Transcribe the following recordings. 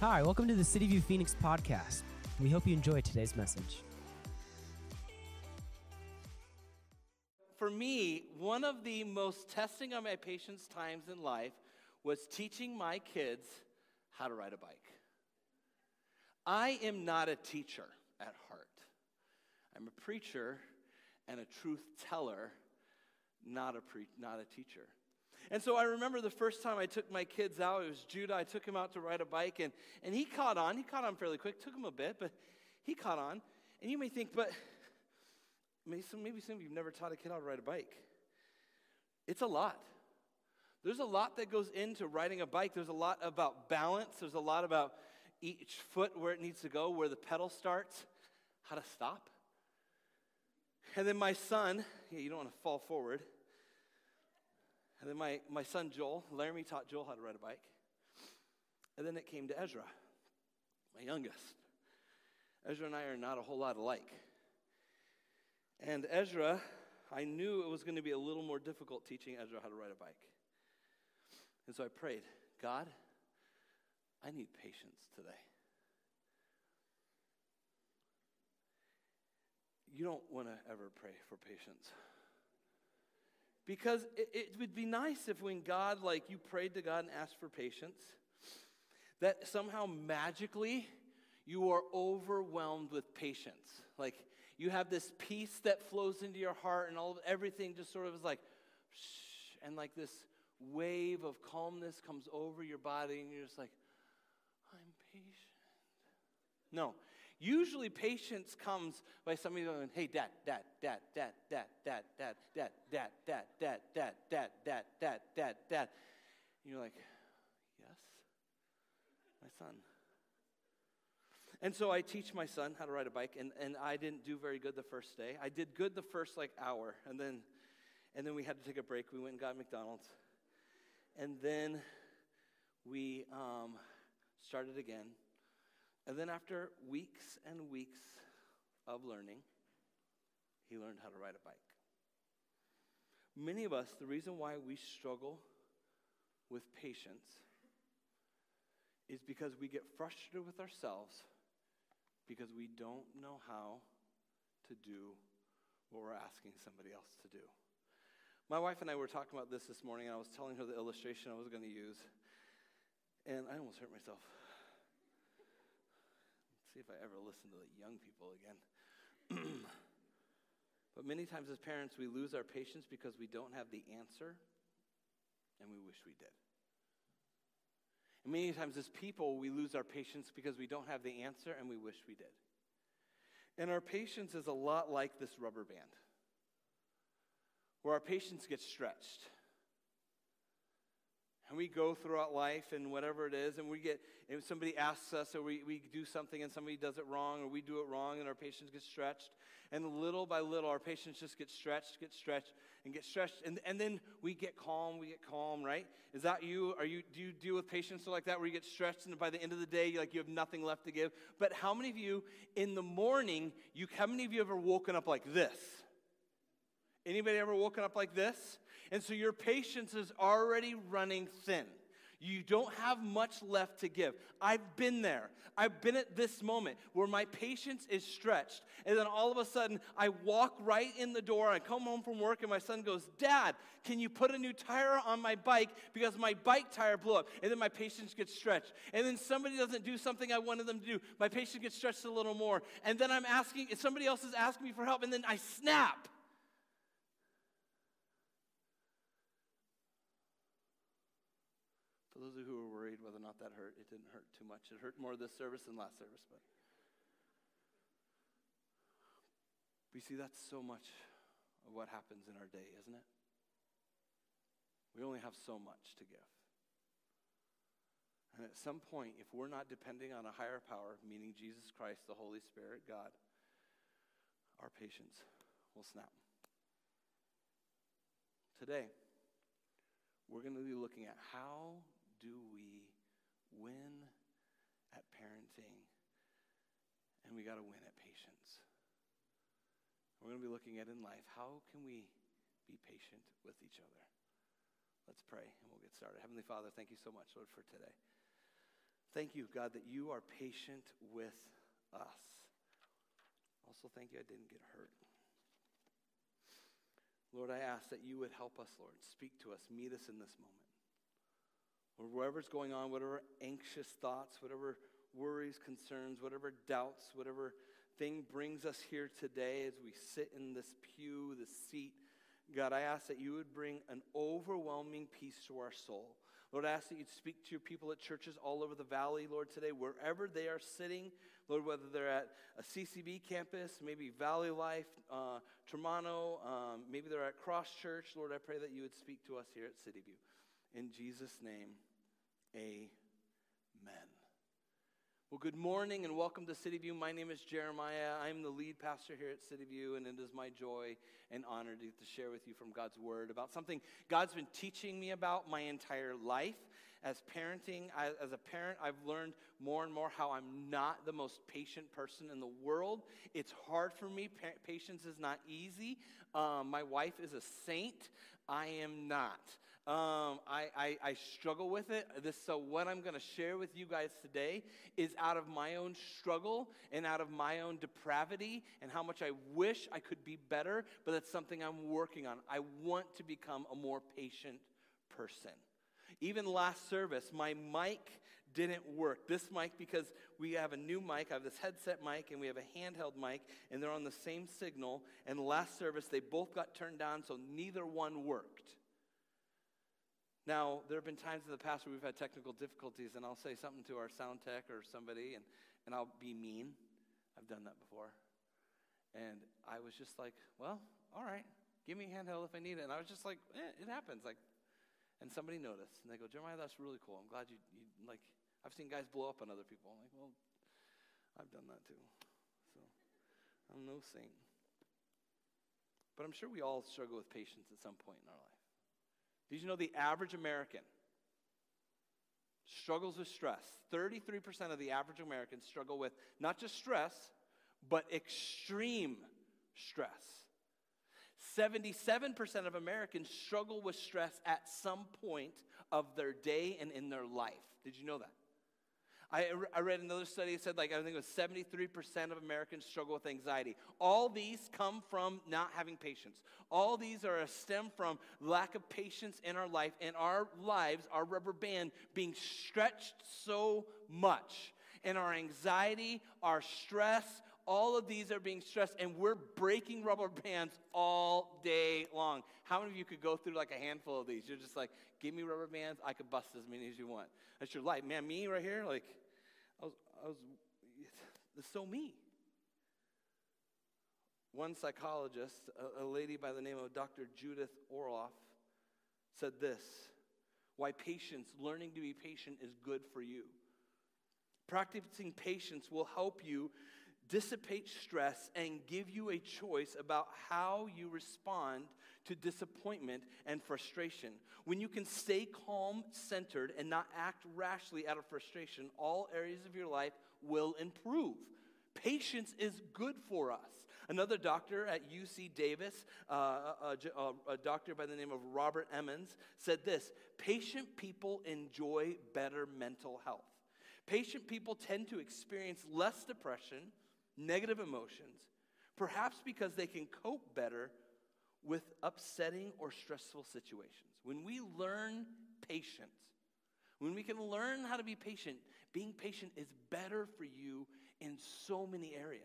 Hi, welcome to the City View Phoenix podcast. We hope you enjoy today's message. For me, one of the most testing of my patience times in life was teaching my kids how to ride a bike. I am not a teacher at heart. I'm a preacher and a truth teller, not a, pre- not a teacher. And so I remember the first time I took my kids out, it was Judah. I took him out to ride a bike, and, and he caught on. He caught on fairly quick. Took him a bit, but he caught on. And you may think, but maybe some, maybe some of you have never taught a kid how to ride a bike. It's a lot. There's a lot that goes into riding a bike. There's a lot about balance. There's a lot about each foot where it needs to go, where the pedal starts, how to stop. And then my son, yeah, you don't want to fall forward. And then my, my son Joel, Laramie taught Joel how to ride a bike. And then it came to Ezra, my youngest. Ezra and I are not a whole lot alike. And Ezra, I knew it was going to be a little more difficult teaching Ezra how to ride a bike. And so I prayed, God, I need patience today. You don't want to ever pray for patience. Because it, it, would be nice if when God, like you prayed to God and asked for patience, that somehow magically you are overwhelmed with patience. Like you have this peace that flows into your heart and all of everything just sort of is like, shh, and like this wave of calmness comes over your body and you're just like, I'm patient. No, Usually, patience comes by somebody going, "Hey, dad, dad, dad, dad, dad, dad, dad, dad, dad, dad, dad, dad, dad, dad, dad, dad, dad." You're like, "Yes, my son." And so I teach my son how to ride a bike, and, and I didn't do very good the first day. I did good the first like hour, and then and then we had to take a break. We went and got McDonald's, and then we um, started again. And then, after weeks and weeks of learning, he learned how to ride a bike. Many of us, the reason why we struggle with patience is because we get frustrated with ourselves because we don't know how to do what we're asking somebody else to do. My wife and I were talking about this this morning, and I was telling her the illustration I was going to use, and I almost hurt myself see if I ever listen to the young people again. but many times as parents, we lose our patience because we don't have the answer and we wish we did. And many times as people, we lose our patience because we don't have the answer and we wish we did. And our patience is a lot like this rubber band, where our patience gets stretched. And we go throughout life and whatever it is, and we get, if somebody asks us or we, we do something and somebody does it wrong or we do it wrong and our patience gets stretched. And little by little, our patience just gets stretched, gets stretched, and gets stretched. And, and then we get calm, we get calm, right? Is that you? Are you, do you deal with patience like that where you get stretched and by the end of the day, you like you have nothing left to give? But how many of you in the morning, you, how many of you ever woken up like this? Anybody ever woken up like this? And so your patience is already running thin. You don't have much left to give. I've been there. I've been at this moment where my patience is stretched. And then all of a sudden, I walk right in the door. I come home from work, and my son goes, Dad, can you put a new tire on my bike because my bike tire blew up? And then my patience gets stretched. And then somebody doesn't do something I wanted them to do. My patience gets stretched a little more. And then I'm asking, somebody else is asking me for help, and then I snap. Those who were worried whether or not that hurt, it didn't hurt too much. It hurt more this service than last service, but we see that's so much of what happens in our day, isn't it? We only have so much to give. And at some point, if we're not depending on a higher power, meaning Jesus Christ, the Holy Spirit, God, our patience will snap. Today, we're going to be looking at how do we win at parenting? And we got to win at patience. We're going to be looking at in life how can we be patient with each other? Let's pray and we'll get started. Heavenly Father, thank you so much, Lord, for today. Thank you, God, that you are patient with us. Also, thank you I didn't get hurt. Lord, I ask that you would help us, Lord. Speak to us, meet us in this moment. Or whatever's going on, whatever anxious thoughts, whatever worries, concerns, whatever doubts, whatever thing brings us here today as we sit in this pew, this seat, God, I ask that you would bring an overwhelming peace to our soul. Lord, I ask that you'd speak to your people at churches all over the valley, Lord, today, wherever they are sitting, Lord, whether they're at a CCV campus, maybe Valley Life, uh, Tremonto, um, maybe they're at Cross Church, Lord, I pray that you would speak to us here at City View. In Jesus' name, amen. Well, good morning and welcome to City View. My name is Jeremiah. I'm the lead pastor here at City View, and it is my joy and honor to, to share with you from God's Word about something God's been teaching me about my entire life. As parenting, as a parent, I've learned more and more how I'm not the most patient person in the world. It's hard for me. Pa- patience is not easy. Um, my wife is a saint. I am not. Um, I, I, I, struggle with it. This, so, what I'm going to share with you guys today is out of my own struggle and out of my own depravity and how much I wish I could be better, but that's something I'm working on. I want to become a more patient person. Even last service, my mic didn't work. This mic, because we have a new mic, I have this headset mic, and we have a handheld mic, and they're on the same signal. And last service, they both got turned down, so neither one worked. Now, there have been times in the past where we've had technical difficulties, and I'll say something to our sound tech or somebody, and, and I'll be mean. I've done that before. And I was just like, well, all right, give me a handheld if I need it. And I was just like, eh, it happens. Like, and somebody noticed, and they go, Jeremiah, that's really cool. I'm glad you, you like, I've seen guys blow up on other people. I'm like, well, I've done that too. So I'm no saint. But I'm sure we all struggle with patience at some point in our life. Did you know the average American struggles with stress? 33% of the average Americans struggle with not just stress, but extreme stress. 77% of Americans struggle with stress at some point of their day and in their life. Did you know that? I, I read another study that said, like, I think it was 73% of Americans struggle with anxiety. All these come from not having patience. All these are a stem from lack of patience in our life and our lives, our rubber band being stretched so much. And our anxiety, our stress, all of these are being stressed, and we're breaking rubber bands all day long. How many of you could go through like a handful of these? You're just like, give me rubber bands, I could bust as many as you want. That's your life. Man, me right here, like, I was, so me. One psychologist, a, a lady by the name of Dr. Judith Orloff, said this why patience, learning to be patient, is good for you. Practicing patience will help you dissipate stress and give you a choice about how you respond to disappointment and frustration. When you can stay calm, centered, and not act rashly out of frustration, all areas of your life will improve. Patience is good for us. Another doctor at UC Davis, uh, uh, uh a, a, uh, a doctor by the name of Robert Emmons, said this Patient people enjoy better mental health. Patient people tend to experience less depression, negative emotions, perhaps because they can cope better with upsetting or stressful situations. When we learn patience, when we can learn how to be patient, being patient is better for you in so many areas.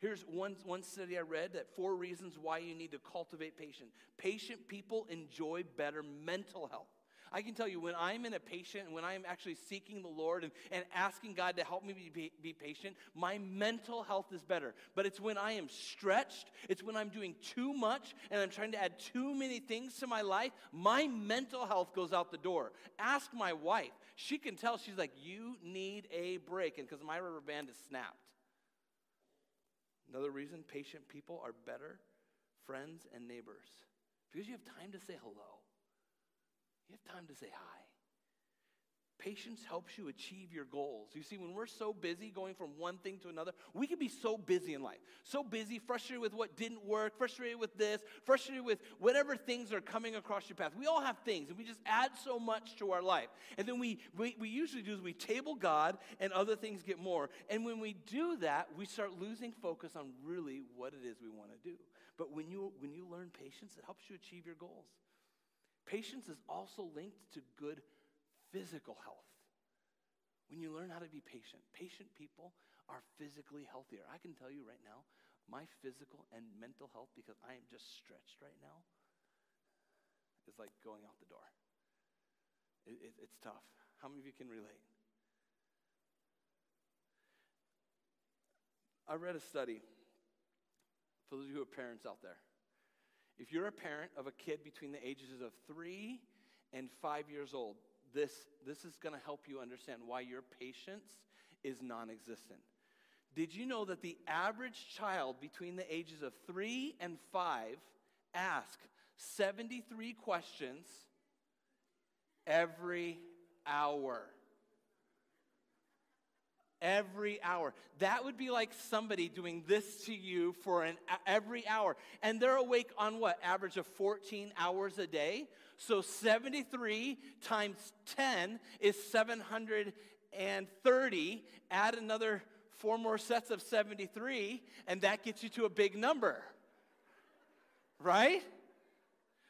Here's one, one study I read that four reasons why you need to cultivate patience. Patient people enjoy better mental health. I can tell you when I'm in a patient when I'm actually seeking the Lord and, and asking God to help me be, be patient, my mental health is better. But it's when I am stretched, it's when I'm doing too much and I'm trying to add too many things to my life, my mental health goes out the door. Ask my wife. She can tell, she's like, You need a break. And because my rubber band is snapped. Another reason patient people are better friends and neighbors because you have time to say hello. You have time to say hi. Patience helps you achieve your goals. You see, when we're so busy going from one thing to another, we can be so busy in life. So busy, frustrated with what didn't work, frustrated with this, frustrated with whatever things are coming across your path. We all have things, and we just add so much to our life. And then we, we, we usually do is we table God, and other things get more. And when we do that, we start losing focus on really what it is we want to do. But when you, when you learn patience, it helps you achieve your goals. Patience is also linked to good physical health. When you learn how to be patient, patient people are physically healthier. I can tell you right now, my physical and mental health, because I am just stretched right now, is like going out the door. It, it, it's tough. How many of you can relate? I read a study for those of you who are parents out there. If you're a parent of a kid between the ages of three and five years old, this, this is going to help you understand why your patience is non existent. Did you know that the average child between the ages of three and five ask 73 questions every hour? Every hour. That would be like somebody doing this to you for an every hour. And they're awake on what? Average of 14 hours a day. So 73 times 10 is 730. Add another four more sets of 73, and that gets you to a big number. Right?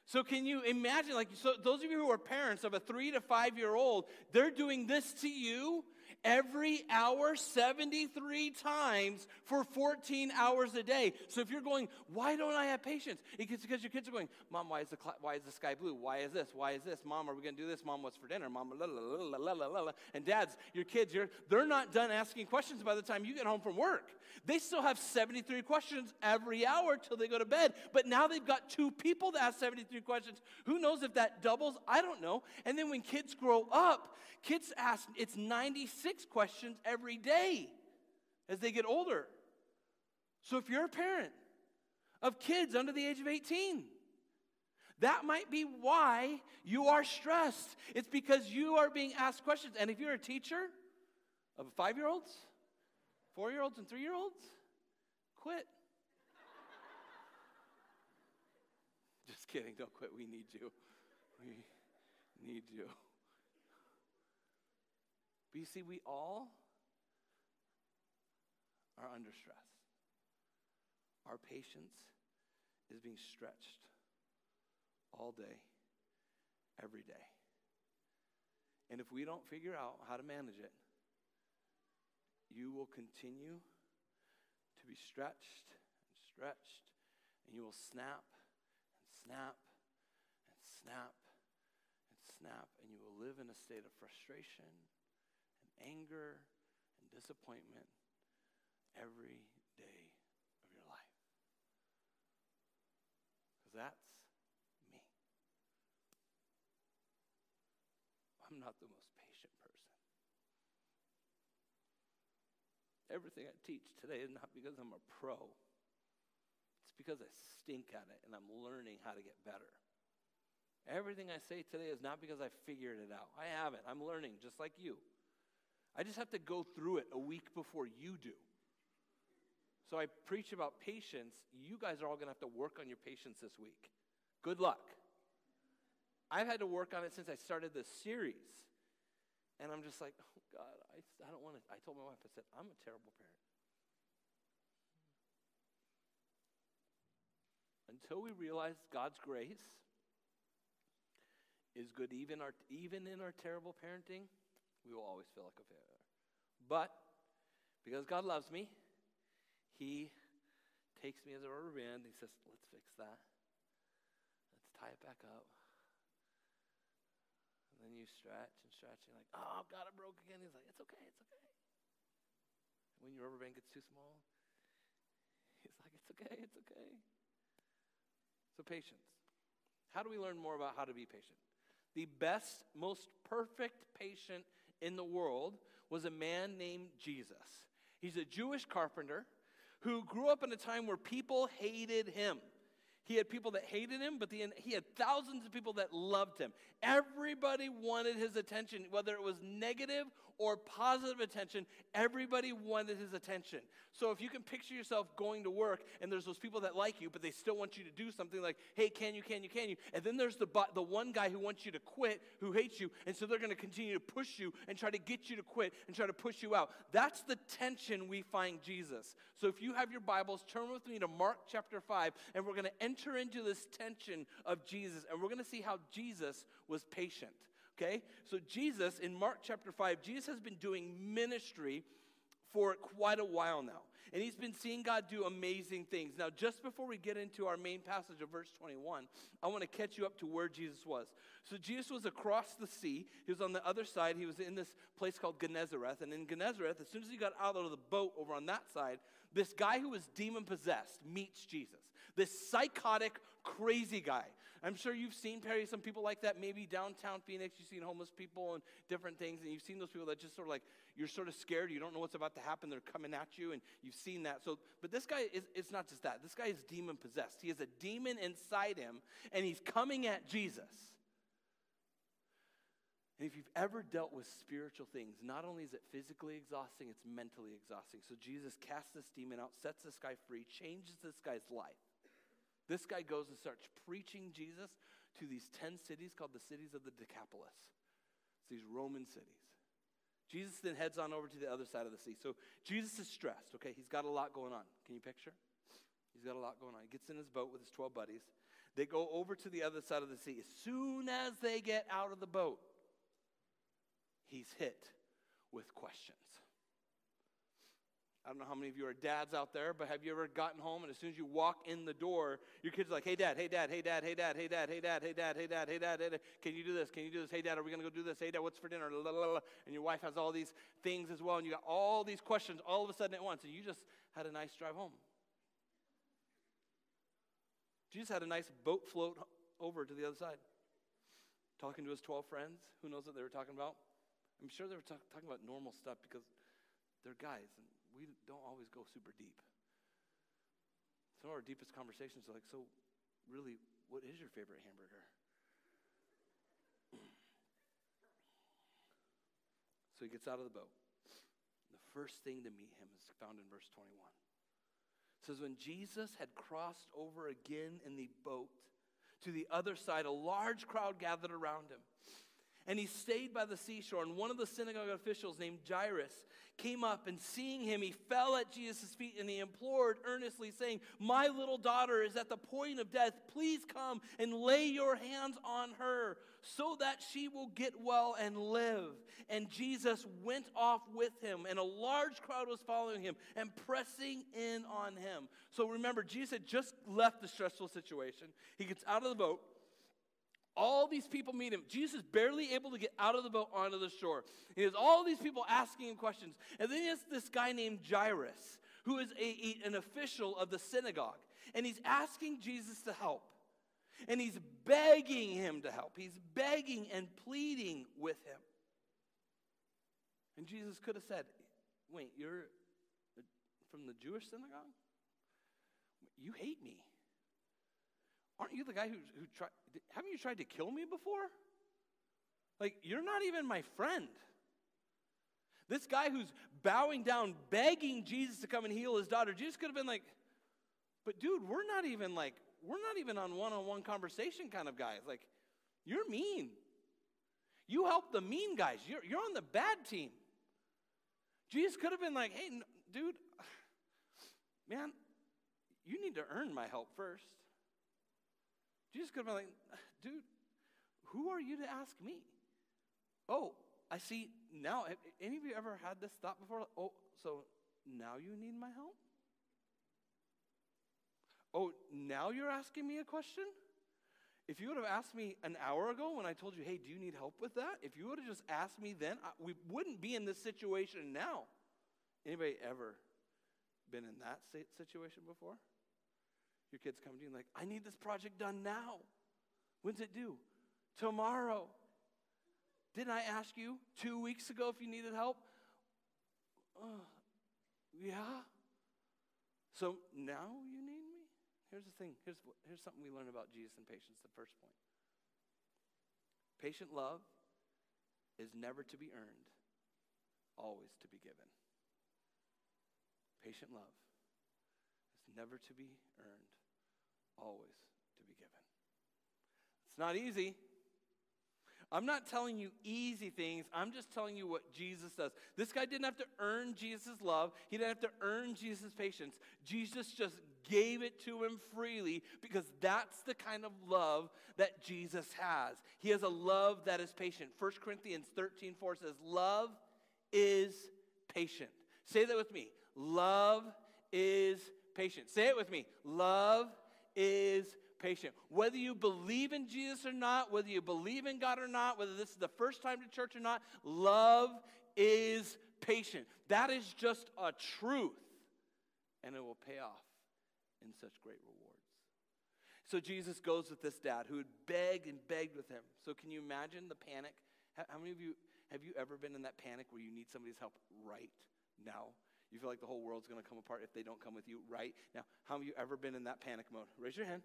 So can you imagine, like, so those of you who are parents of a three to five year old, they're doing this to you every hour 73 times for 14 hours a day. So if you're going, why don't I have patience? It's because your kids are going, Mom, why is the, cl- why is the sky blue? Why is this? Why is this? Mom, are we going to do this? Mom, what's for dinner? Mom, la la la la la la la. And dads, your kids, you're, they're not done asking questions by the time you get home from work. They still have 73 questions every hour till they go to bed. But now they've got two people to ask 73 questions. Who knows if that doubles? I don't know. And then when kids grow up, kids ask, it's 96 questions every day as they get older. So if you're a parent of kids under the age of 18, that might be why you are stressed. It's because you are being asked questions. And if you're a teacher of five year olds, four year olds, and three year olds, quit. Just kidding, don't quit. We need you. We need you. But you see, we all are under stress. Our patience is being stretched all day, every day. And if we don't figure out how to manage it, you will continue to be stretched and stretched, and you will snap and snap and snap and snap, and you will live in a state of frustration anger and disappointment every day of your life. Because that's me. I'm not the most patient person. Everything I teach today is not because I'm a pro. It's because I stink at it and I'm learning how to get better. Everything I say today is not because I figured it out. I haven't. I'm learning just like you. I just have to go through it a week before you do. So I preach about patience. You guys are all going to have to work on your patience this week. Good luck. I've had to work on it since I started this series. And I'm just like, oh God, I, I don't want to. I told my wife, I said, I'm a terrible parent. Until we realize God's grace is good even, our, even in our terrible parenting, we will always feel like a failure. But because God loves me, He takes me as a rubber band. He says, Let's fix that. Let's tie it back up. And then you stretch and stretch. And you're like, Oh, God, it broke again. He's like, It's okay, it's okay. When your rubber band gets too small, He's like, It's okay, it's okay. So, patience. How do we learn more about how to be patient? The best, most perfect patient in the world was a man named Jesus. He's a Jewish carpenter who grew up in a time where people hated him. He had people that hated him, but the, he had thousands of people that loved him. Everybody wanted his attention, whether it was negative or positive attention, everybody wanted his attention. So if you can picture yourself going to work and there's those people that like you, but they still want you to do something like, hey, can you, can you, can you? And then there's the, the one guy who wants you to quit, who hates you, and so they're going to continue to push you and try to get you to quit and try to push you out. That's the tension we find Jesus. So if you have your Bibles, turn with me to Mark chapter 5, and we're going to enter into this tension of Jesus, and we're going to see how Jesus was patient. Okay? So, Jesus, in Mark chapter 5, Jesus has been doing ministry for quite a while now. And he's been seeing God do amazing things. Now, just before we get into our main passage of verse 21, I want to catch you up to where Jesus was. So, Jesus was across the sea. He was on the other side. He was in this place called Gennesareth. And in Gennesareth, as soon as he got out of the boat over on that side, this guy who was demon possessed meets Jesus. This psychotic, crazy guy. I'm sure you've seen, Perry, some people like that, maybe downtown Phoenix. You've seen homeless people and different things, and you've seen those people that just sort of like, you're sort of scared. You don't know what's about to happen. They're coming at you, and you've seen that. So, but this guy is, it's not just that. This guy is demon possessed. He has a demon inside him, and he's coming at Jesus. And if you've ever dealt with spiritual things, not only is it physically exhausting, it's mentally exhausting. So Jesus casts this demon out, sets this guy free, changes this guy's life. This guy goes and starts preaching Jesus to these 10 cities called the cities of the Decapolis. It's these Roman cities. Jesus then heads on over to the other side of the sea. So Jesus is stressed, okay? He's got a lot going on. Can you picture? He's got a lot going on. He gets in his boat with his 12 buddies. They go over to the other side of the sea. As soon as they get out of the boat, he's hit with questions. I don't know how many of you are dads out there, but have you ever gotten home and as soon as you walk in the door, your kid's are like, hey dad, hey dad, hey dad, hey dad, hey dad, hey dad, hey dad, hey dad, hey dad, hey dad, can you do this? Can you do this? Hey dad, are we gonna go do this? Hey dad, what's for dinner? And your wife has all these things as well, and you got all these questions all of a sudden at once, and you just had a nice drive home. Jesus had a nice boat float over to the other side, talking to his 12 friends. Who knows what they were talking about? I'm sure they were talk- talking about normal stuff because they're guys, we don't always go super deep. Some of our deepest conversations are like, so really, what is your favorite hamburger? so he gets out of the boat. The first thing to meet him is found in verse 21. It says, When Jesus had crossed over again in the boat to the other side, a large crowd gathered around him. And he stayed by the seashore. And one of the synagogue officials named Jairus came up and seeing him, he fell at Jesus' feet and he implored earnestly, saying, My little daughter is at the point of death. Please come and lay your hands on her so that she will get well and live. And Jesus went off with him, and a large crowd was following him and pressing in on him. So remember, Jesus had just left the stressful situation. He gets out of the boat. All these people meet him. Jesus is barely able to get out of the boat onto the shore. He has all these people asking him questions. And then he has this guy named Jairus, who is a, a, an official of the synagogue. And he's asking Jesus to help. And he's begging him to help. He's begging and pleading with him. And Jesus could have said, Wait, you're from the Jewish synagogue? You hate me. Aren't you the guy who, who tried, haven't you tried to kill me before? Like, you're not even my friend. This guy who's bowing down, begging Jesus to come and heal his daughter, Jesus could have been like, but dude, we're not even like, we're not even on one on one conversation kind of guys. Like, you're mean. You help the mean guys, you're, you're on the bad team. Jesus could have been like, hey, dude, man, you need to earn my help first. Jesus could have been like, dude, who are you to ask me? Oh, I see now. Any of you ever had this thought before? Oh, so now you need my help? Oh, now you're asking me a question? If you would have asked me an hour ago when I told you, hey, do you need help with that? If you would have just asked me then, I, we wouldn't be in this situation now. Anybody ever been in that situation before? Your kids come to you and like, I need this project done now. When's it due? Tomorrow. Didn't I ask you two weeks ago if you needed help? Uh, yeah. So now you need me? here's the thing here's, here's something we learn about Jesus and patience, the first point. Patient love is never to be earned, always to be given. Patient love is never to be earned, always to be given. It's not easy. I'm not telling you easy things. I'm just telling you what Jesus does. This guy didn't have to earn Jesus' love, he didn't have to earn Jesus' patience. Jesus just gave it to him freely because that's the kind of love that Jesus has. He has a love that is patient. 1 Corinthians 13 4 says, Love is patient. Say that with me. Love is patient. Say it with me. Love is patient. Whether you believe in Jesus or not, whether you believe in God or not, whether this is the first time to church or not, love is patient. That is just a truth, and it will pay off in such great rewards. So Jesus goes with this dad who had begged and begged with him. So can you imagine the panic? How many of you have you ever been in that panic where you need somebody's help right now? You feel like the whole world's going to come apart if they don't come with you right now. How have you ever been in that panic mode? Raise your hand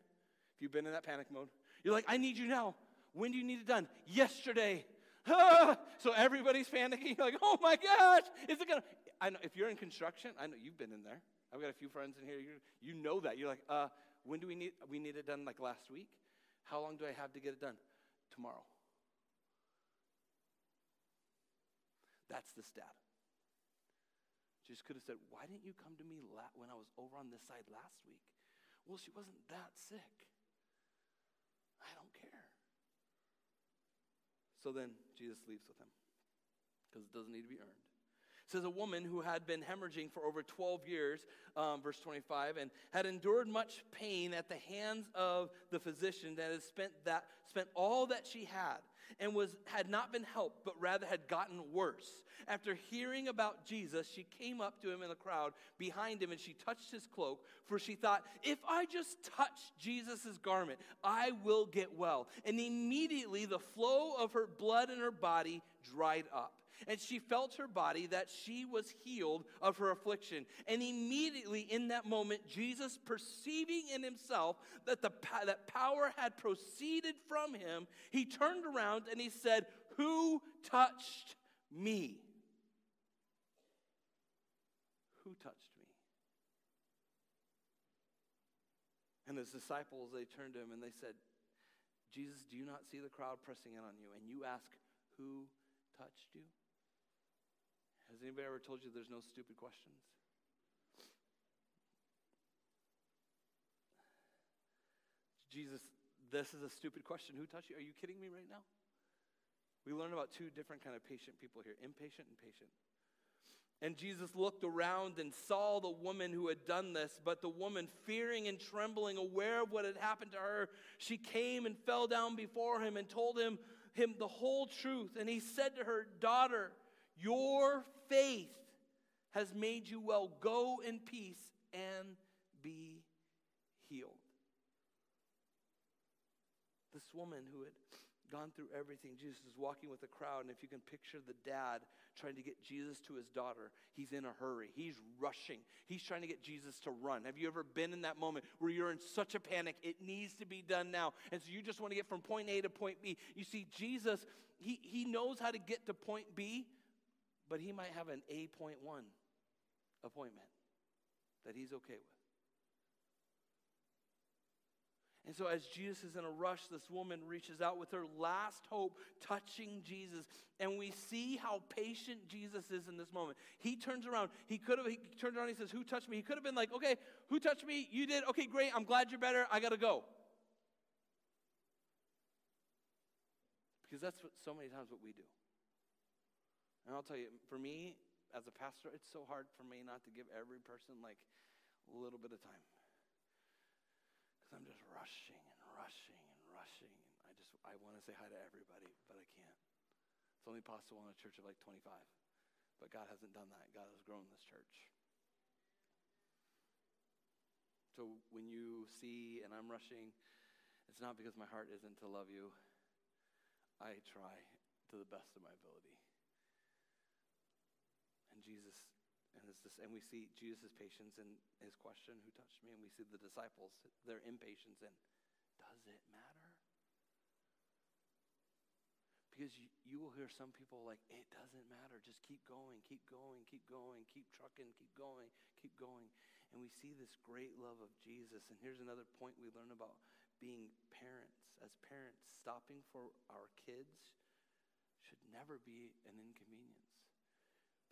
if you've been in that panic mode. You're like, I need you now. When do you need it done? Yesterday. Ah! So everybody's panicking. You're like, oh my gosh, is it gonna? I know if you're in construction, I know you've been in there. I've got a few friends in here. You you know that. You're like, uh, when do we need? We need it done like last week. How long do I have to get it done? Tomorrow. That's the stat. Jesus could have said, Why didn't you come to me la- when I was over on this side last week? Well, she wasn't that sick. I don't care. So then Jesus leaves with him because it doesn't need to be earned. Says a woman who had been hemorrhaging for over 12 years, um, verse 25, and had endured much pain at the hands of the physician that had spent that spent all that she had and was had not been helped, but rather had gotten worse. After hearing about Jesus, she came up to him in the crowd behind him and she touched his cloak, for she thought, if I just touch Jesus' garment, I will get well. And immediately the flow of her blood in her body dried up. And she felt her body that she was healed of her affliction. And immediately in that moment, Jesus, perceiving in himself that, the, that power had proceeded from him, he turned around and he said, Who touched me? Who touched me? And his disciples, they turned to him and they said, Jesus, do you not see the crowd pressing in on you? And you ask, Who touched you? Has anybody ever told you there's no stupid questions? Jesus, this is a stupid question. Who touched you? Are you kidding me right now? We learn about two different kind of patient people here, impatient and patient. And Jesus looked around and saw the woman who had done this, but the woman, fearing and trembling, aware of what had happened to her, she came and fell down before him and told him, him the whole truth. And he said to her, Daughter, your faith has made you well. Go in peace and be healed. This woman who had gone through everything, Jesus is walking with a crowd, and if you can picture the dad trying to get Jesus to his daughter, he's in a hurry. He's rushing. He's trying to get Jesus to run. Have you ever been in that moment where you're in such a panic? It needs to be done now. And so you just want to get from point A to point B. You see, Jesus, he, he knows how to get to point B, but he might have an A.1 appointment that he's okay with. And so, as Jesus is in a rush, this woman reaches out with her last hope, touching Jesus. And we see how patient Jesus is in this moment. He turns around. He could have, he turns around, he says, Who touched me? He could have been like, Okay, who touched me? You did. Okay, great. I'm glad you're better. I got to go. Because that's what, so many times what we do. And I'll tell you, for me, as a pastor, it's so hard for me not to give every person like a little bit of time. Because I'm just rushing and rushing and rushing. And I just, I want to say hi to everybody, but I can't. It's only possible in a church of like 25. But God hasn't done that. God has grown this church. So when you see and I'm rushing, it's not because my heart isn't to love you. I try to the best of my ability. Jesus and and we see Jesus' patience in his question, Who touched me? And we see the disciples, their impatience, and does it matter? Because you, you will hear some people like, It doesn't matter. Just keep going, keep going, keep going, keep trucking, keep going, keep going. And we see this great love of Jesus. And here's another point we learn about being parents. As parents, stopping for our kids should never be an inconvenience.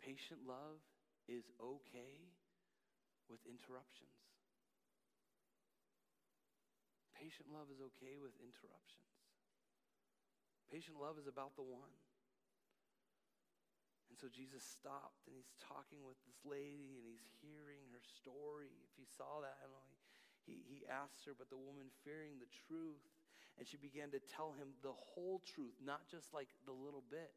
Patient love is okay with interruptions. Patient love is okay with interruptions. Patient love is about the one. And so Jesus stopped and he's talking with this lady and he's hearing her story. If you saw that, I don't know, he, he asked her, but the woman fearing the truth, and she began to tell him the whole truth, not just like the little bit.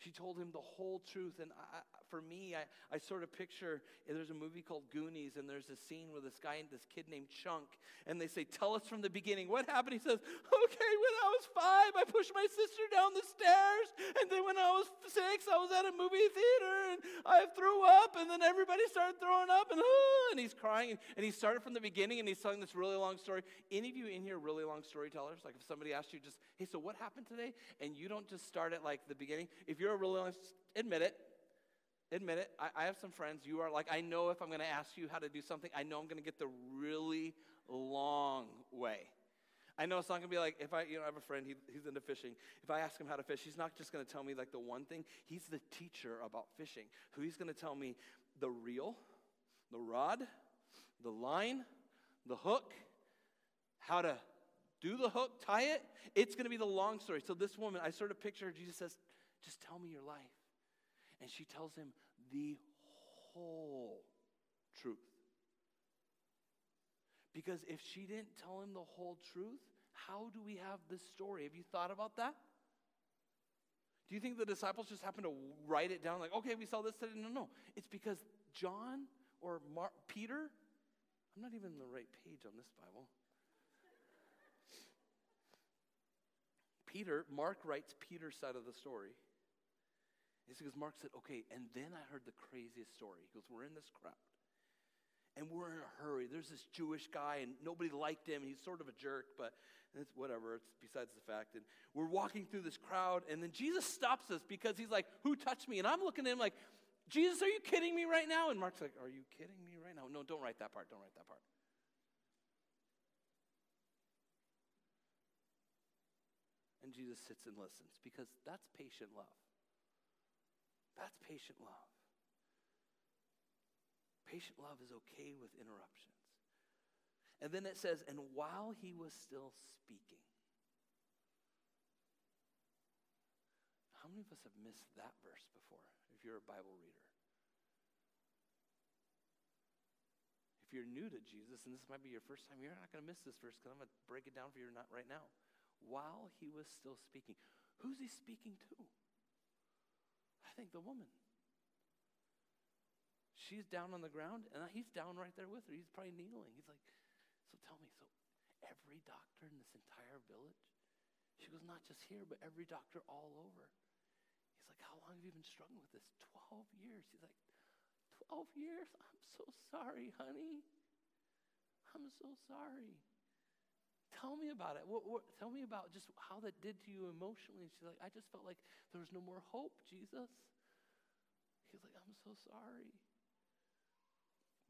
She told him the whole truth. And I, for me, I, I sort of picture eh, there's a movie called Goonies, and there's a scene where this guy and this kid named Chunk, and they say, Tell us from the beginning. What happened? He says, Okay, when I was five, I pushed my sister down the stairs. And then when I was six, I was at a movie theater, and I threw up, and then everybody started throwing up, and, oh, and he's crying. And he started from the beginning, and he's telling this really long story. Any of you in here really long storytellers? Like if somebody asked you just, Hey, so what happened today? And you don't just start at like the beginning. If you're a really long, admit it admit it. I, I, have some friends. You are like, I know if I'm going to ask you how to do something, I know I'm going to get the really long way. I know it's not going to be like if I, you know, I have a friend, he, he's into fishing. If I ask him how to fish, he's not just going to tell me like the one thing. He's the teacher about fishing. Who he's going to tell me the reel, the rod, the line, the hook, how to do the hook, tie it. It's going to be the long story. So this woman, I sort of picture Jesus says, just tell me your life. And she tells him the whole truth. Because if she didn't tell him the whole truth, how do we have this story? Have you thought about that? Do you think the disciples just happened to write it down like, okay, we saw this today? No, no. It's because John or Mar- Peter, I'm not even on the right page on this Bible. Peter, Mark writes Peter's side of the story. He goes, Mark said, okay, and then I heard the craziest story. He goes, we're in this crowd, and we're in a hurry. There's this Jewish guy, and nobody liked him. He's sort of a jerk, but it's whatever. It's besides the fact. And we're walking through this crowd, and then Jesus stops us because he's like, who touched me? And I'm looking at him like, Jesus, are you kidding me right now? And Mark's like, are you kidding me right now? No, don't write that part. Don't write that part. And Jesus sits and listens because that's patient love. That's patient love. Patient love is okay with interruptions. And then it says, and while he was still speaking. How many of us have missed that verse before if you're a Bible reader? If you're new to Jesus, and this might be your first time, you're not going to miss this verse because I'm going to break it down for you right now. While he was still speaking, who's he speaking to? I think the woman. She's down on the ground, and he's down right there with her. He's probably kneeling. He's like, So tell me, so every doctor in this entire village? She goes, Not just here, but every doctor all over. He's like, How long have you been struggling with this? 12 years. He's like, 12 years? I'm so sorry, honey. I'm so sorry. Tell me about it. What, what, tell me about just how that did to you emotionally. And she's like, I just felt like there was no more hope, Jesus. He's like, I'm so sorry.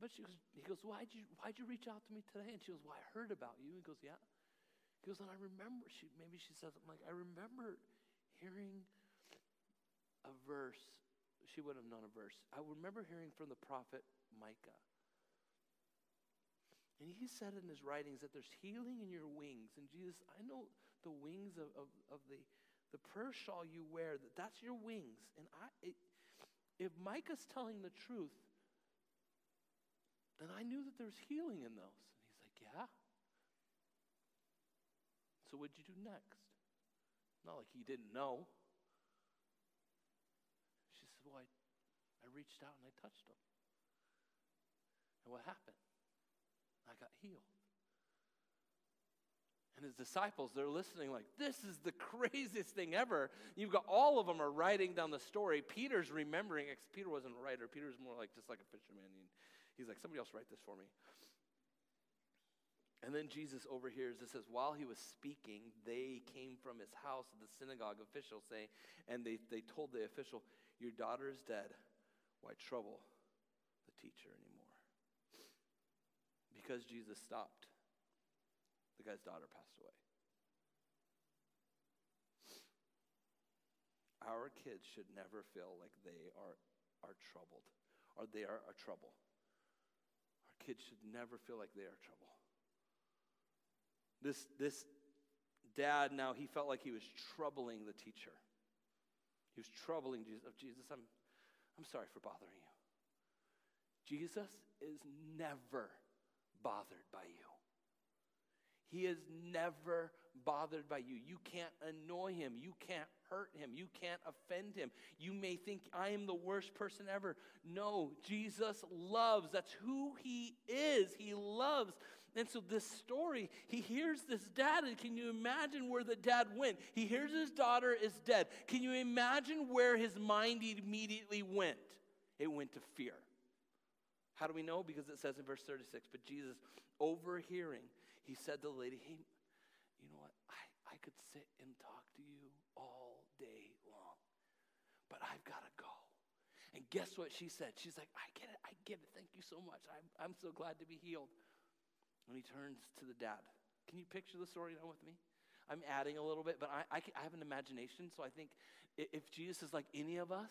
But she goes, he goes, why'd you, why'd you reach out to me today? And she goes, well, I heard about you. He goes, yeah. He goes, and I remember, she, maybe she says something like, I remember hearing a verse. She wouldn't have known a verse. I remember hearing from the prophet Micah. And he said in his writings that there's healing in your wings. And Jesus, I know the wings of, of, of the, the prayer shawl you wear, that that's your wings. And I, it, if Micah's telling the truth, then I knew that there's healing in those. And he's like, yeah. So what'd you do next? Not like he didn't know. Well, I, I reached out and I touched him. And what happened? I got healed. And his disciples, they're listening like, this is the craziest thing ever. You've got all of them are writing down the story. Peter's remembering. Peter wasn't a writer. Peter's more like just like a fisherman. He's like, somebody else write this for me. And then Jesus overhears, it says, while he was speaking, they came from his house, the synagogue official, saying, and they, they told the official, Your daughter is dead. Why trouble the teacher anymore? Because Jesus stopped, the guy's daughter passed away. Our kids should never feel like they are, are troubled or they are a trouble. Our kids should never feel like they are trouble. This, this dad now, he felt like he was troubling the teacher. He was troubling Jesus. Of Jesus, I'm, I'm sorry for bothering you. Jesus is never bothered by you. He is never bothered by you. You can't annoy him. You can't hurt him. You can't offend him. You may think, I am the worst person ever. No, Jesus loves. That's who he is. He loves. And so, this story, he hears this dad, and can you imagine where the dad went? He hears his daughter is dead. Can you imagine where his mind immediately went? It went to fear. How do we know? Because it says in verse 36 But Jesus, overhearing, he said to the lady, Hey, you know what? I, I could sit and talk to you all day long, but I've got to go. And guess what she said? She's like, I get it. I get it. Thank you so much. I'm, I'm so glad to be healed. And he turns to the dad. Can you picture the story now with me? I'm adding a little bit, but I, I, I have an imagination, so I think if Jesus is like any of us,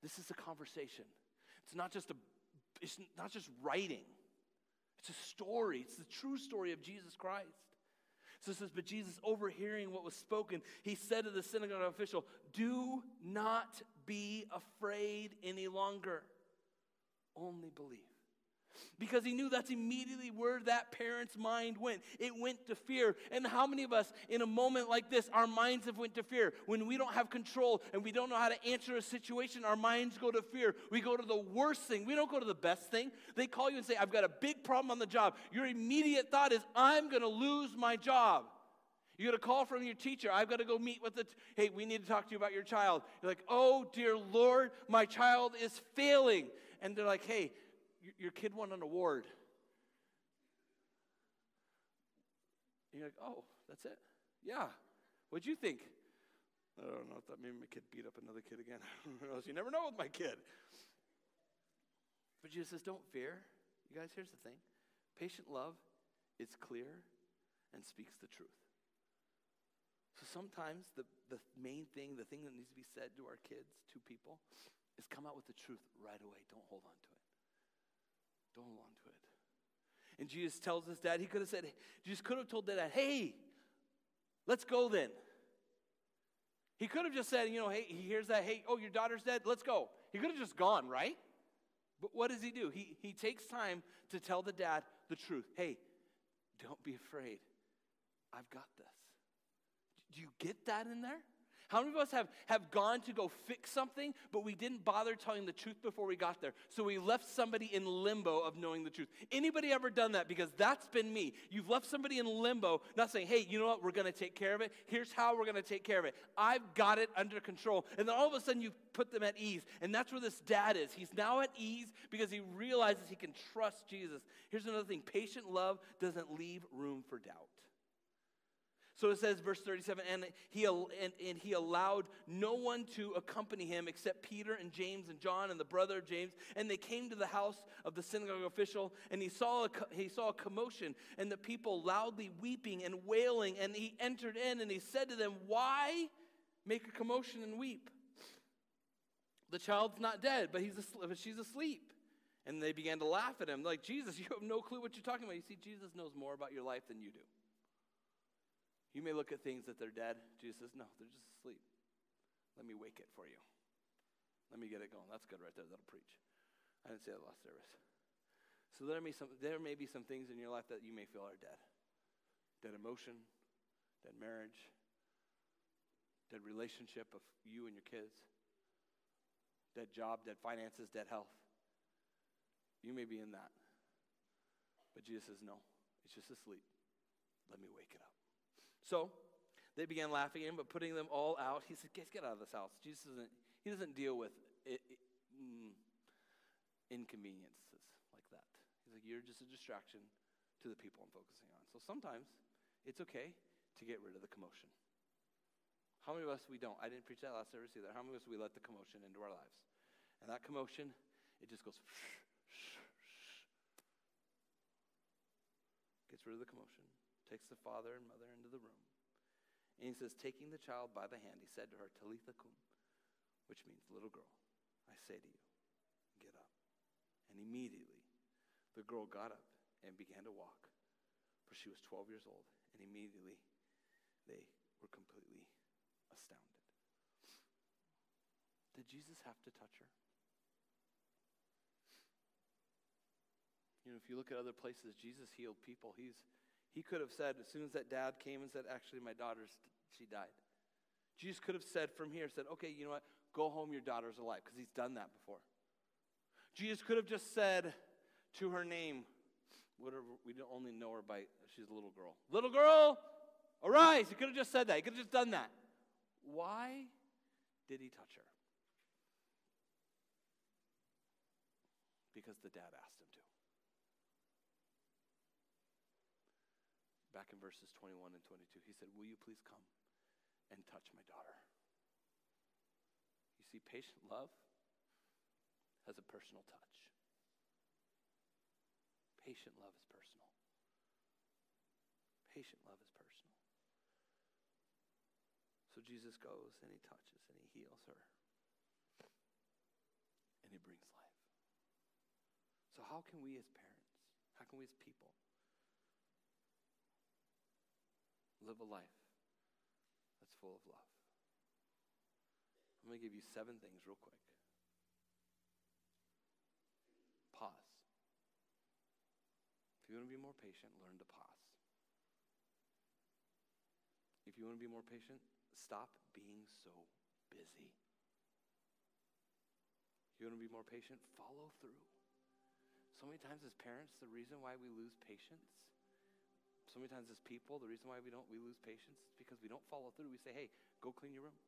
this is a conversation. It's not just a, it's not just writing. It's a story. It's the true story of Jesus Christ. So it says, but Jesus, overhearing what was spoken, he said to the synagogue official, Do not be afraid any longer. Only believe because he knew that's immediately where that parent's mind went. It went to fear. And how many of us in a moment like this, our minds have went to fear? When we don't have control and we don't know how to answer a situation, our minds go to fear. We go to the worst thing. We don't go to the best thing. They call you and say, I've got a big problem on the job. Your immediate thought is, I'm going to lose my job. You get a call from your teacher. I've got to go meet with the, t- hey, we need to talk to you about your child. You're like, oh, dear Lord, my child is failing. And they're like, hey, your kid won an award. You're like, oh, that's it? Yeah. What'd you think? I don't know. I thought maybe my kid beat up another kid again. you never know with my kid. But Jesus says, don't fear. You guys, here's the thing patient love is clear and speaks the truth. So sometimes the, the main thing, the thing that needs to be said to our kids, to people, is come out with the truth right away. Don't hold on to it. Don't hold on to it. And Jesus tells his dad, he could have said, Jesus could have told the dad, hey, let's go then. He could have just said, you know, hey, he hears that, hey, oh, your daughter's dead, let's go. He could have just gone, right? But what does he do? He, he takes time to tell the dad the truth. Hey, don't be afraid. I've got this. Do you get that in there? How many of us have, have gone to go fix something, but we didn't bother telling the truth before we got there? So we left somebody in limbo of knowing the truth. Anybody ever done that? Because that's been me. You've left somebody in limbo, not saying, hey, you know what, we're going to take care of it. Here's how we're going to take care of it. I've got it under control. And then all of a sudden you put them at ease. And that's where this dad is. He's now at ease because he realizes he can trust Jesus. Here's another thing patient love doesn't leave room for doubt. So it says, verse 37, and he, and, and he allowed no one to accompany him except Peter and James and John and the brother of James. And they came to the house of the synagogue official, and he saw a, he saw a commotion and the people loudly weeping and wailing. And he entered in and he said to them, Why make a commotion and weep? The child's not dead, but, he's asleep, she's asleep. And they began to laugh at him, like, Jesus, you have no clue what you're talking about. You see, Jesus knows more about your life than you do. You may look at things that they're dead. Jesus says, No, they're just asleep. Let me wake it for you. Let me get it going. That's good right there. That'll preach. I didn't say that last service. So there may, some, there may be some things in your life that you may feel are dead dead emotion, dead marriage, dead relationship of you and your kids, dead job, dead finances, dead health. You may be in that. But Jesus says, No, it's just asleep. Let me wake it up. So they began laughing at him, but putting them all out, he said, Guys, get out of this house. Jesus doesn't, he doesn't deal with it, it, mm, inconveniences like that. He's like, You're just a distraction to the people I'm focusing on. So sometimes it's okay to get rid of the commotion. How many of us we don't? I didn't preach that last service either. How many of us we let the commotion into our lives? And that commotion, it just goes gets rid of the commotion, takes the father and mother into the room. And he says, taking the child by the hand, he said to her, Talitha kum, which means, little girl, I say to you, get up. And immediately the girl got up and began to walk, for she was 12 years old. And immediately they were completely astounded. Did Jesus have to touch her? You know, if you look at other places, Jesus healed people. He's, he could have said, as soon as that dad came and said, actually, my daughter's, she died. Jesus could have said from here, said, okay, you know what? Go home, your daughter's alive, because he's done that before. Jesus could have just said to her name, whatever, we don't only know her by, she's a little girl. Little girl, arise. He could have just said that. He could have just done that. Why did he touch her? Because the dad asked him to. back in verses 21 and 22. He said, Will you please come and touch my daughter? You see, patient love has a personal touch. Patient love is personal. Patient love is personal. So Jesus goes and he touches and he heals her. And he brings life. So, how can we as parents, how can we as people, live a life that's full of love. I'm going to give you seven things real quick. Pause. If you want to be more patient, learn to pause. If you want to be more patient, stop being so busy. If you want to be more patient, follow through. So many times as parents, the reason why we lose patience so many times as people, the reason why we don't we lose patience is because we don't follow through. We say, "Hey, go clean your room,"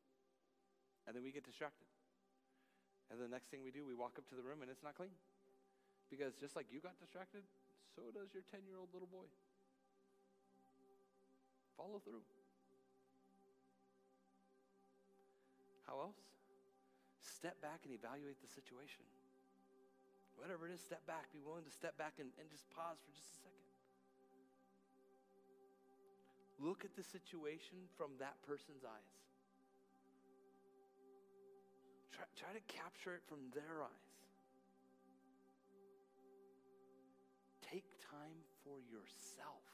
and then we get distracted. And the next thing we do, we walk up to the room and it's not clean, because just like you got distracted, so does your ten-year-old little boy. Follow through. How else? Step back and evaluate the situation. Whatever it is, step back. Be willing to step back and, and just pause for just a second. Look at the situation from that person's eyes. Try, try to capture it from their eyes. Take time for yourself.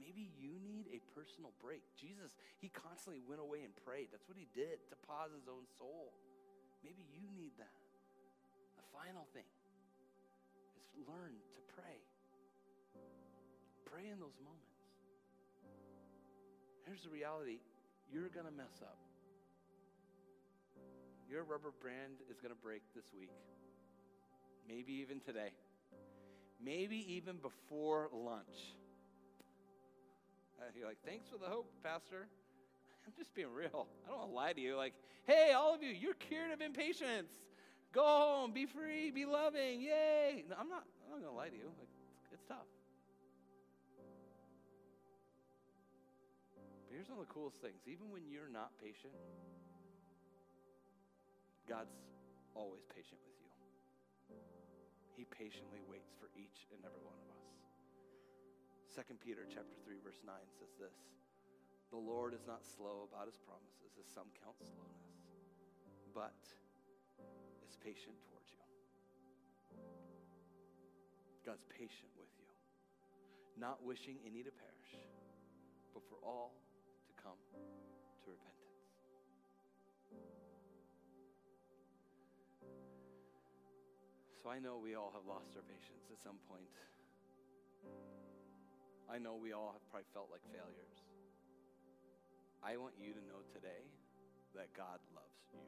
Maybe you need a personal break. Jesus, he constantly went away and prayed. That's what he did to pause his own soul. Maybe you need that. The final thing is learn to pray. Pray in those moments. Here's the reality you're going to mess up. Your rubber band is going to break this week, maybe even today, maybe even before lunch. Uh, you're like, thanks for the hope, Pastor. I'm just being real. I don't want to lie to you. Like, hey, all of you, you're cured of impatience. Go home, be free, be loving. Yay. No, I'm not, I'm not going to lie to you. Like, it's, it's tough. Here's one of the coolest things even when you're not patient, God's always patient with you. He patiently waits for each and every one of us. 2 Peter chapter 3 verse 9 says this. The Lord is not slow about his promises as some count slowness, but is patient towards you. God's patient with you, not wishing any to perish, but for all come to repentance. So I know we all have lost our patience at some point. I know we all have probably felt like failures. I want you to know today that God loves you,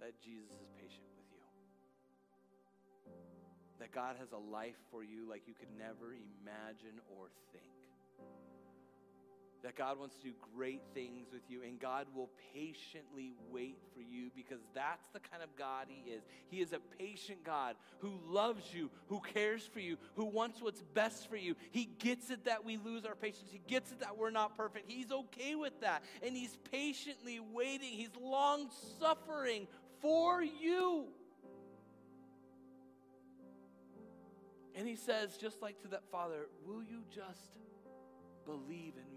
that Jesus is patient with you, that God has a life for you like you could never imagine or think that God wants to do great things with you, and God will patiently wait for you because that's the kind of God He is. He is a patient God who loves you, who cares for you, who wants what's best for you. He gets it that we lose our patience, He gets it that we're not perfect. He's okay with that, and He's patiently waiting, He's long suffering for you. And He says, just like to that father, will you just believe in?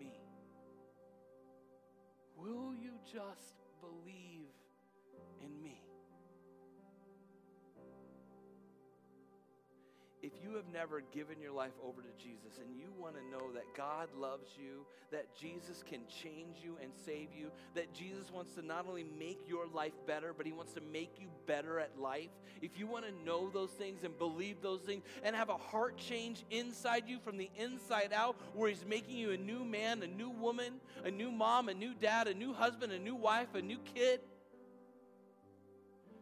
Will you just believe you have never given your life over to Jesus and you want to know that God loves you, that Jesus can change you and save you, that Jesus wants to not only make your life better, but He wants to make you better at life, if you want to know those things and believe those things and have a heart change inside you from the inside out, where He's making you a new man, a new woman, a new mom, a new dad, a new husband, a new wife, a new kid,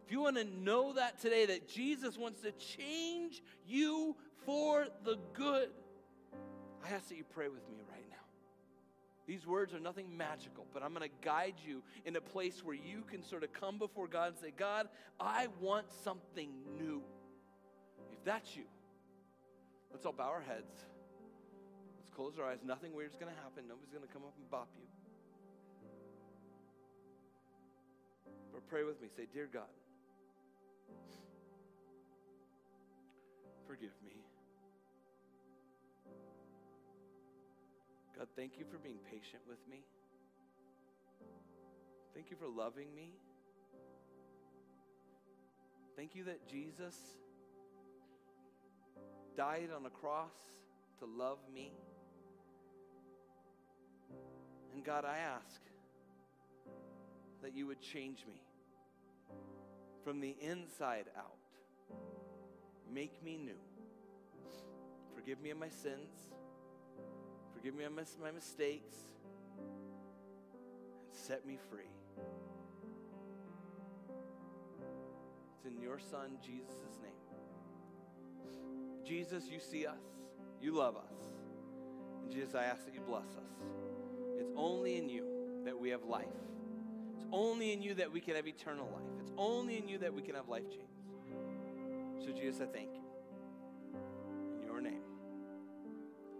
if you want to know that today, that Jesus wants to change you for the good, I ask that you pray with me right now. These words are nothing magical, but I'm going to guide you in a place where you can sort of come before God and say, God, I want something new. If that's you, let's all bow our heads. Let's close our eyes. Nothing weird is going to happen. Nobody's going to come up and bop you. But pray with me. Say, Dear God, Forgive me. God, thank you for being patient with me. Thank you for loving me. Thank you that Jesus died on a cross to love me. And God, I ask that you would change me from the inside out. Make me new. Forgive me of my sins. Forgive me of my mistakes. And set me free. It's in your Son, Jesus' name. Jesus, you see us. You love us. And Jesus, I ask that you bless us. It's only in you that we have life. Only in you that we can have eternal life. It's only in you that we can have life change. So, Jesus, I thank you. In your name,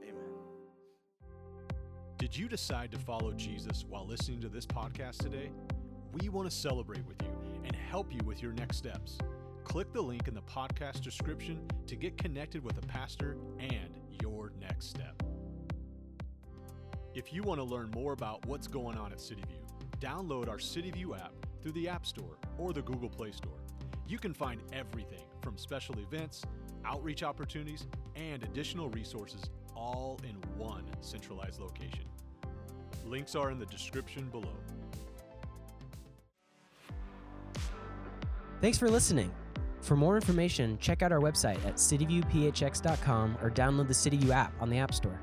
amen. Did you decide to follow Jesus while listening to this podcast today? We want to celebrate with you and help you with your next steps. Click the link in the podcast description to get connected with a pastor and your next step. If you want to learn more about what's going on at CityView, download our CityView app through the App Store or the Google Play Store. You can find everything from special events, outreach opportunities, and additional resources all in one centralized location. Links are in the description below. Thanks for listening. For more information, check out our website at cityviewphx.com or download the CityView app on the App Store.